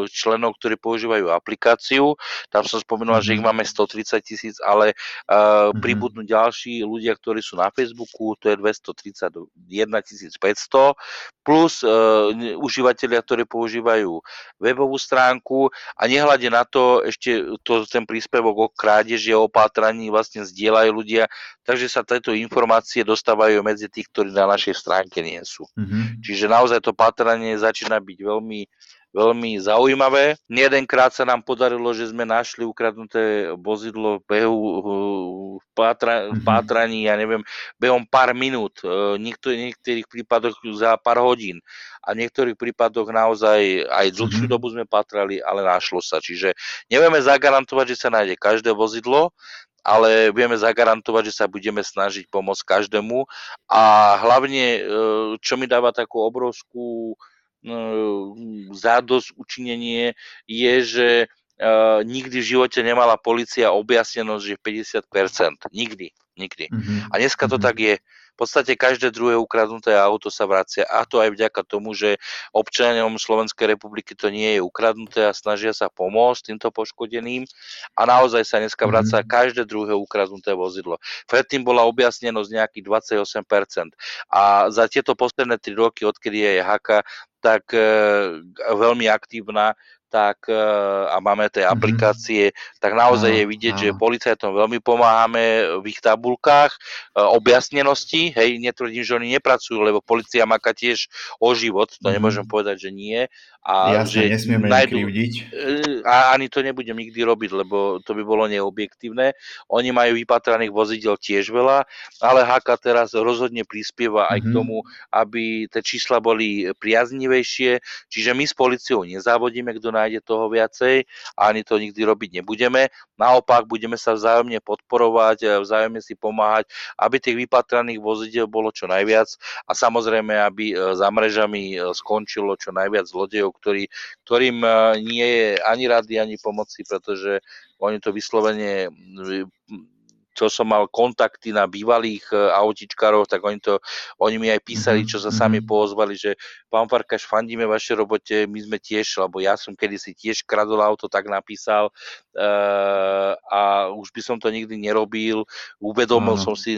členov, ktorí používajú aplikáciu, tam som spomínal, že ich mhm. máme 130 tisíc, ale uh, pribudnú ďalší ľudia, ktorí sú na Facebooku, to je 231 500, plus uh, užívateľia, ktorí používajú webovú stránku a nehľade na to ešte to, ten príspevok o krádeži a opátraní vlastne zdieľajú ľudia, takže sa tieto informácie dostávajú medzi tých, ktorí na našej stránke nie sú. Mm-hmm. Čiže naozaj to pátranie začína byť veľmi veľmi zaujímavé. Jedenkrát sa nám podarilo, že sme našli ukradnuté vozidlo v behu v pátra, v mhm. pátraní, ja neviem, behom pár minút, v e, niektorých prípadoch za pár hodín a v niektorých prípadoch naozaj aj dlhšiu mm-hmm. dobu sme patrali, ale našlo sa. Čiže nevieme zagarantovať, že sa nájde každé vozidlo, ale vieme zagarantovať, že sa budeme snažiť pomôcť každému a hlavne, e, čo mi dáva takú obrovskú zádosť učinenie je, že uh, nikdy v živote nemala policia objasnenosť, že 50%. Nikdy, nikdy. Mm-hmm. A dneska to mm-hmm. tak je. V podstate každé druhé ukradnuté auto sa vracia a to aj vďaka tomu, že občanom Slovenskej republiky to nie je ukradnuté a snažia sa pomôcť týmto poškodeným a naozaj sa dneska vracia mm-hmm. každé druhé ukradnuté vozidlo. Predtým bola objasnenosť nejakých 28% a za tieto posledné 3 roky, odkedy je haka, tak e, veľmi aktívna, tak e, a máme tie mhm. aplikácie, tak naozaj je vidieť, že policajtom veľmi pomáhame v ich tabulkách e, objasnenosti, hej, netvrdím, že oni nepracujú, lebo policia maká tiež o život, to mm-hmm. nemôžem povedať, že nie, A Jasne, že nesmieme najdu, krivdiť. A ani to nebudem nikdy robiť, lebo to by bolo neobjektívne. Oni majú vypatraných vozidel tiež veľa, ale HK teraz rozhodne prispieva aj mm-hmm. k mhm. tomu, aby tie čísla boli priaznivejšie. Čiže my s policiou nezávodíme, kto nájde toho viacej a ani to nikdy robiť nebudeme. Naopak budeme sa vzájomne podporovať, vzájomne si pomáhať, aby tých vypatraných vozidel bolo čo najviac a samozrejme, aby e, za mrežami e, skončilo čo najviac zlodejov, ktorý, ktorým e, nie je ani rady, ani pomoci, pretože oni to vyslovene čo som mal kontakty na bývalých e, autičkárov, tak oni, to, oni mi aj písali, mhm, čo sa sami mhm. pozvali, že pán Farkaš, fandíme vaše robote, my sme tiež, lebo ja som kedysi tiež kradol auto, tak napísal uh, a už by som to nikdy nerobil. Uvedomil uh som si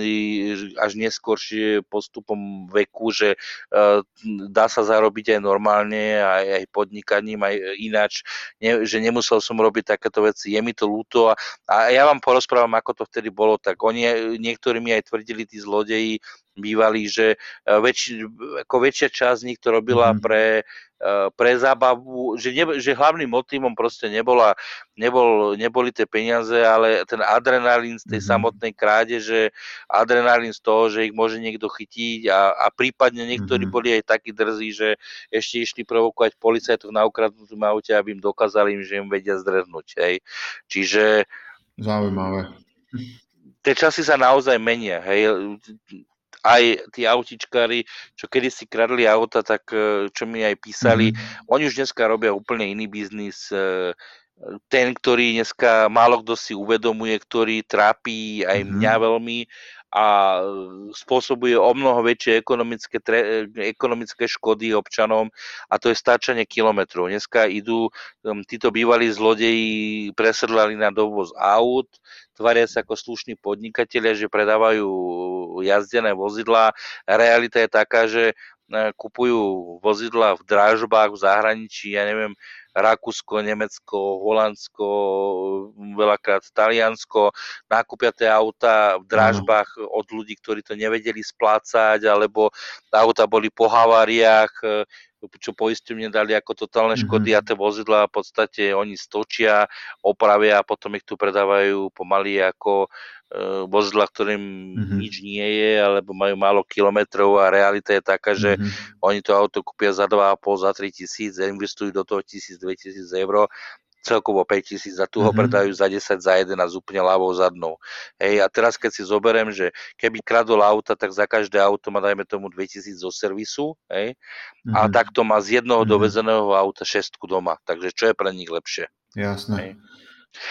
až neskôršie postupom veku, že uh, dá sa zarobiť aj normálne, aj, aj podnikaním, aj ináč, ne, že nemusel som robiť takéto veci. Je mi to ľúto a, a ja vám porozprávam, ako to vtedy bolo bolo, tak oni, niektorí mi aj tvrdili, tí zlodeji bývali, že e, väč, ako väčšia časť z nich to robila mm-hmm. pre, e, pre zábavu, že, ne, že hlavným motivom proste nebola, nebol, neboli tie peniaze, ale ten adrenalín z tej mm-hmm. samotnej krádeže, adrenalín z toho, že ich môže niekto chytiť a, a prípadne niektorí mm-hmm. boli aj takí drzí, že ešte išli provokovať policajtov na ukradnutom aute, aby im dokázali, že im vedia zdrhnúť. Hej. Čiže... Zaujímavé tie časy sa naozaj menia, hej. Aj tí autičkári, čo kedysi kradli auta, tak e, čo mi aj písali, mm-hmm. oni už dneska robia úplne iný biznis. E, ten, ktorý dneska málo kto si uvedomuje, ktorý trápi aj mňa mm-hmm. veľmi a spôsobuje o mnoho väčšie ekonomické, tre, ekonomické škody občanom a to je stáčanie kilometrov. Dneska idú, títo bývalí zlodeji presedlali na dovoz aut, tvária sa ako slušní podnikatelia, že predávajú jazdené vozidlá. Realita je taká, že e, kupujú vozidla v drážbách v zahraničí, ja neviem, Rakúsko, Nemecko, Holandsko, veľakrát Taliansko, nakúpia tie auta v drážbách od ľudí, ktorí to nevedeli splácať, alebo auta boli po haváriách, čo poisťovne dali ako totálne mhm. škody mm-hmm. a tie vozidlá v podstate oni stočia, opravia a potom ich tu predávajú pomaly ako e, vozidla, ktorým mm-hmm. nič nie je, alebo majú málo kilometrov a realita je taká, že mm-hmm. oni to auto kúpia za 2,5, za 3 tisíc, investujú do toho 1000, 2000 eur celkovo 5000 a tu mm-hmm. ho mhm. predajú za 10, za 11 úplne ľavou zadnou. Hej, a teraz keď si zoberiem, že keby kradol auta, tak za každé auto má dajme tomu 2000 zo servisu, hej, mm-hmm. a takto má z jednoho mm-hmm. dovezeného auta šestku doma. Takže čo je pre nich lepšie? Jasné. Hej.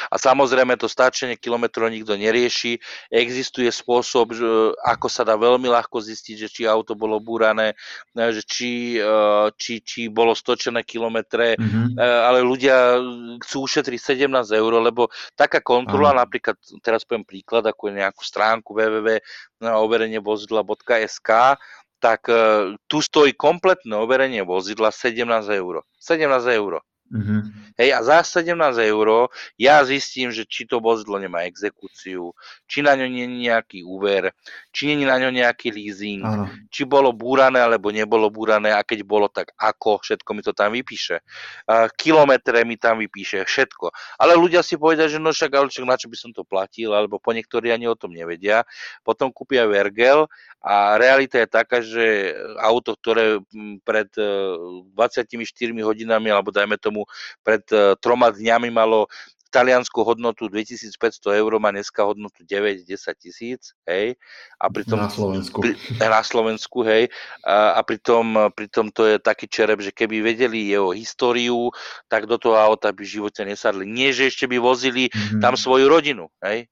A samozrejme to stáčenie kilometrov nikto nerieši. Existuje spôsob, že, ako sa dá veľmi ľahko zistiť, že či auto bolo búrané, že či, e, či, či bolo stočené kilometre, mm-hmm. ale ľudia chcú ušetriť 17 eur, lebo taká kontrola, Aha. napríklad, teraz poviem príklad, ako nejakú stránku www overenie vozidla.sk, tak e, tu stojí kompletné overenie vozidla 17 eur. 17 eur. Mm-hmm. Hej, a za 17 eur ja zistím, že či to vozidlo nemá exekúciu, či na ňo nie je nejaký úver, či nie je na ňo nejaký leasing, Áno. či bolo búrané alebo nebolo búrané a keď bolo, tak ako, všetko mi to tam vypíše. Uh, kilometre mi tam vypíše, všetko. Ale ľudia si povedia, že no však, ale však na čo by som to platil, alebo po niektorí ani o tom nevedia. Potom kúpia Vergel a realita je taká, že auto, ktoré pred 24 e, hodinami, alebo dajme tomu pred e, troma dňami malo taliansku hodnotu 2500 eur, má dneska hodnotu 9-10 tisíc, hej. A pritom, na Slovensku. Pri, na Slovensku, hej. A, a pritom, pritom to je taký čerep, že keby vedeli jeho históriu, tak do toho auta by v živote nesadli. Nie, že ešte by vozili mm-hmm. tam svoju rodinu, hej.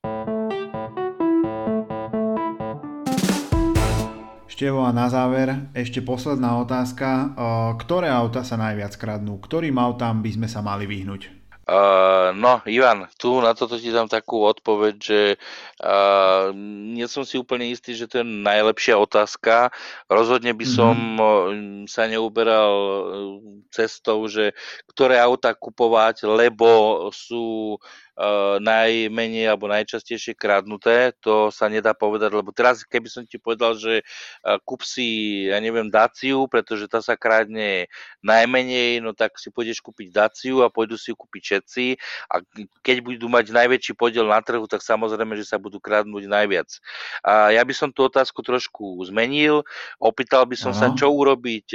Števo, a na záver ešte posledná otázka. Ktoré auta sa najviac kradnú? Ktorým autám by sme sa mali vyhnúť? Uh, no, Ivan, tu na toto ti dám takú odpoveď, že uh, nie som si úplne istý, že to je najlepšia otázka. Rozhodne by som mm-hmm. sa neuberal cestou, že ktoré auta kupovať, lebo sú najmenej alebo najčastejšie kradnuté, to sa nedá povedať, lebo teraz keby som ti povedal, že uh, kúp si, ja neviem, Daciu, pretože tá sa kradne najmenej, no tak si pôjdeš kúpiť Daciu a pôjdu si ju kúpiť všetci a keď budú mať najväčší podiel na trhu, tak samozrejme, že sa budú kradnúť najviac. A ja by som tú otázku trošku zmenil, opýtal by som Aha. sa, čo urobiť,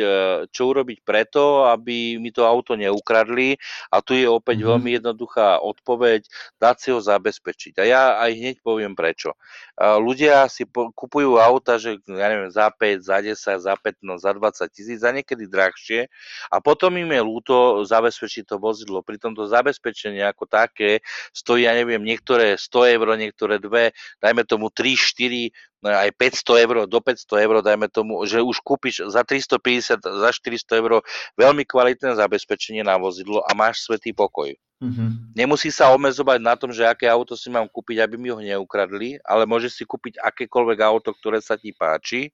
čo urobiť preto, aby mi to auto neukradli a tu je opäť mm-hmm. veľmi jednoduchá odpoveď, dať si ho zabezpečiť. A ja aj hneď poviem prečo. Ľudia si kupujú auta, že ja neviem, za 5, za 10, za 15, za 20 tisíc, za niekedy drahšie a potom im je ľúto zabezpečiť to vozidlo. Pritom to zabezpečenie ako také stojí, ja neviem, niektoré 100 eur, niektoré 2, dajme tomu 3, 4, no aj 500 eur, do 500 eur, dajme tomu, že už kúpiš za 350, za 400 eur veľmi kvalitné zabezpečenie na vozidlo a máš svetý pokoj. Mm-hmm. Nemusí sa obmedzovať na tom, že aké auto si mám kúpiť, aby mi ho neukradli, ale môže si kúpiť akékoľvek auto, ktoré sa ti páči,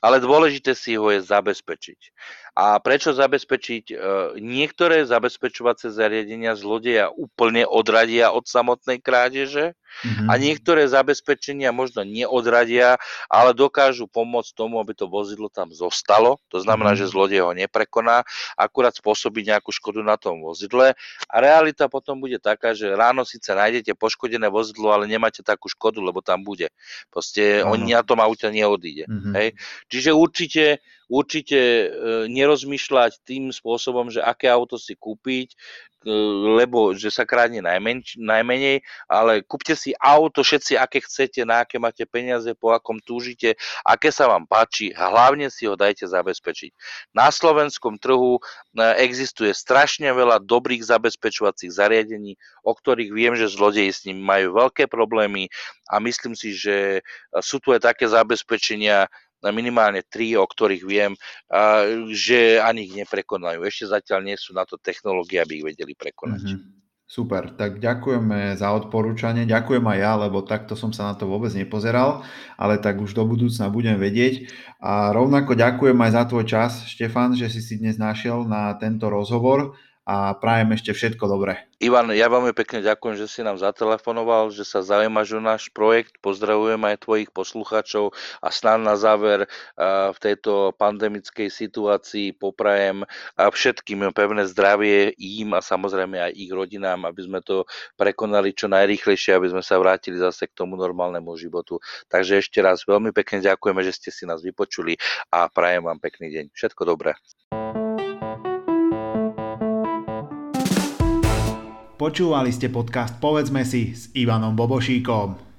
ale dôležité si ho je zabezpečiť. A prečo zabezpečiť? E, niektoré zabezpečovacie zariadenia zlodeja úplne odradia od samotnej krádeže mm-hmm. a niektoré zabezpečenia možno neodradia, ale dokážu pomôcť tomu, aby to vozidlo tam zostalo. To znamená, mm-hmm. že zlodej ho neprekoná, akurát spôsobí nejakú škodu na tom vozidle a realita potom bude taká, že ráno síce nájdete poškodené vozidlo, ale nemáte takú škodu, lebo tam bude. Proste mm-hmm. oni na tom aute neodíde. Mm-hmm. Hej? Čiže určite určite e, nerozmýšľať tým spôsobom, že aké auto si kúpiť, e, lebo že sa krádne najmenš, najmenej, ale kúpte si auto všetci, aké chcete, na aké máte peniaze, po akom túžite, aké sa vám páči, hlavne si ho dajte zabezpečiť. Na slovenskom trhu e, existuje strašne veľa dobrých zabezpečovacích zariadení, o ktorých viem, že zlodeji s ním majú veľké problémy a myslím si, že sú tu aj také zabezpečenia, minimálne tri, o ktorých viem, že ani ich neprekonajú. Ešte zatiaľ nie sú na to technológie, aby ich vedeli prekonať. Mm-hmm. Super, tak ďakujeme za odporúčanie, ďakujem aj ja, lebo takto som sa na to vôbec nepozeral, ale tak už do budúcna budem vedieť. A rovnako ďakujem aj za tvoj čas, Štefan, že si si dnes našiel na tento rozhovor a prajem ešte všetko dobré. Ivan, ja veľmi pekne ďakujem, že si nám zatelefonoval, že sa zaujímaš o náš projekt. Pozdravujem aj tvojich poslucháčov a snad na záver v tejto pandemickej situácii poprajem všetkým pevné zdravie im a samozrejme aj ich rodinám, aby sme to prekonali čo najrýchlejšie, aby sme sa vrátili zase k tomu normálnemu životu. Takže ešte raz veľmi pekne ďakujeme, že ste si nás vypočuli a prajem vám pekný deň. Všetko dobré. Počúvali ste podcast Povedzme si s Ivanom Bobošíkom.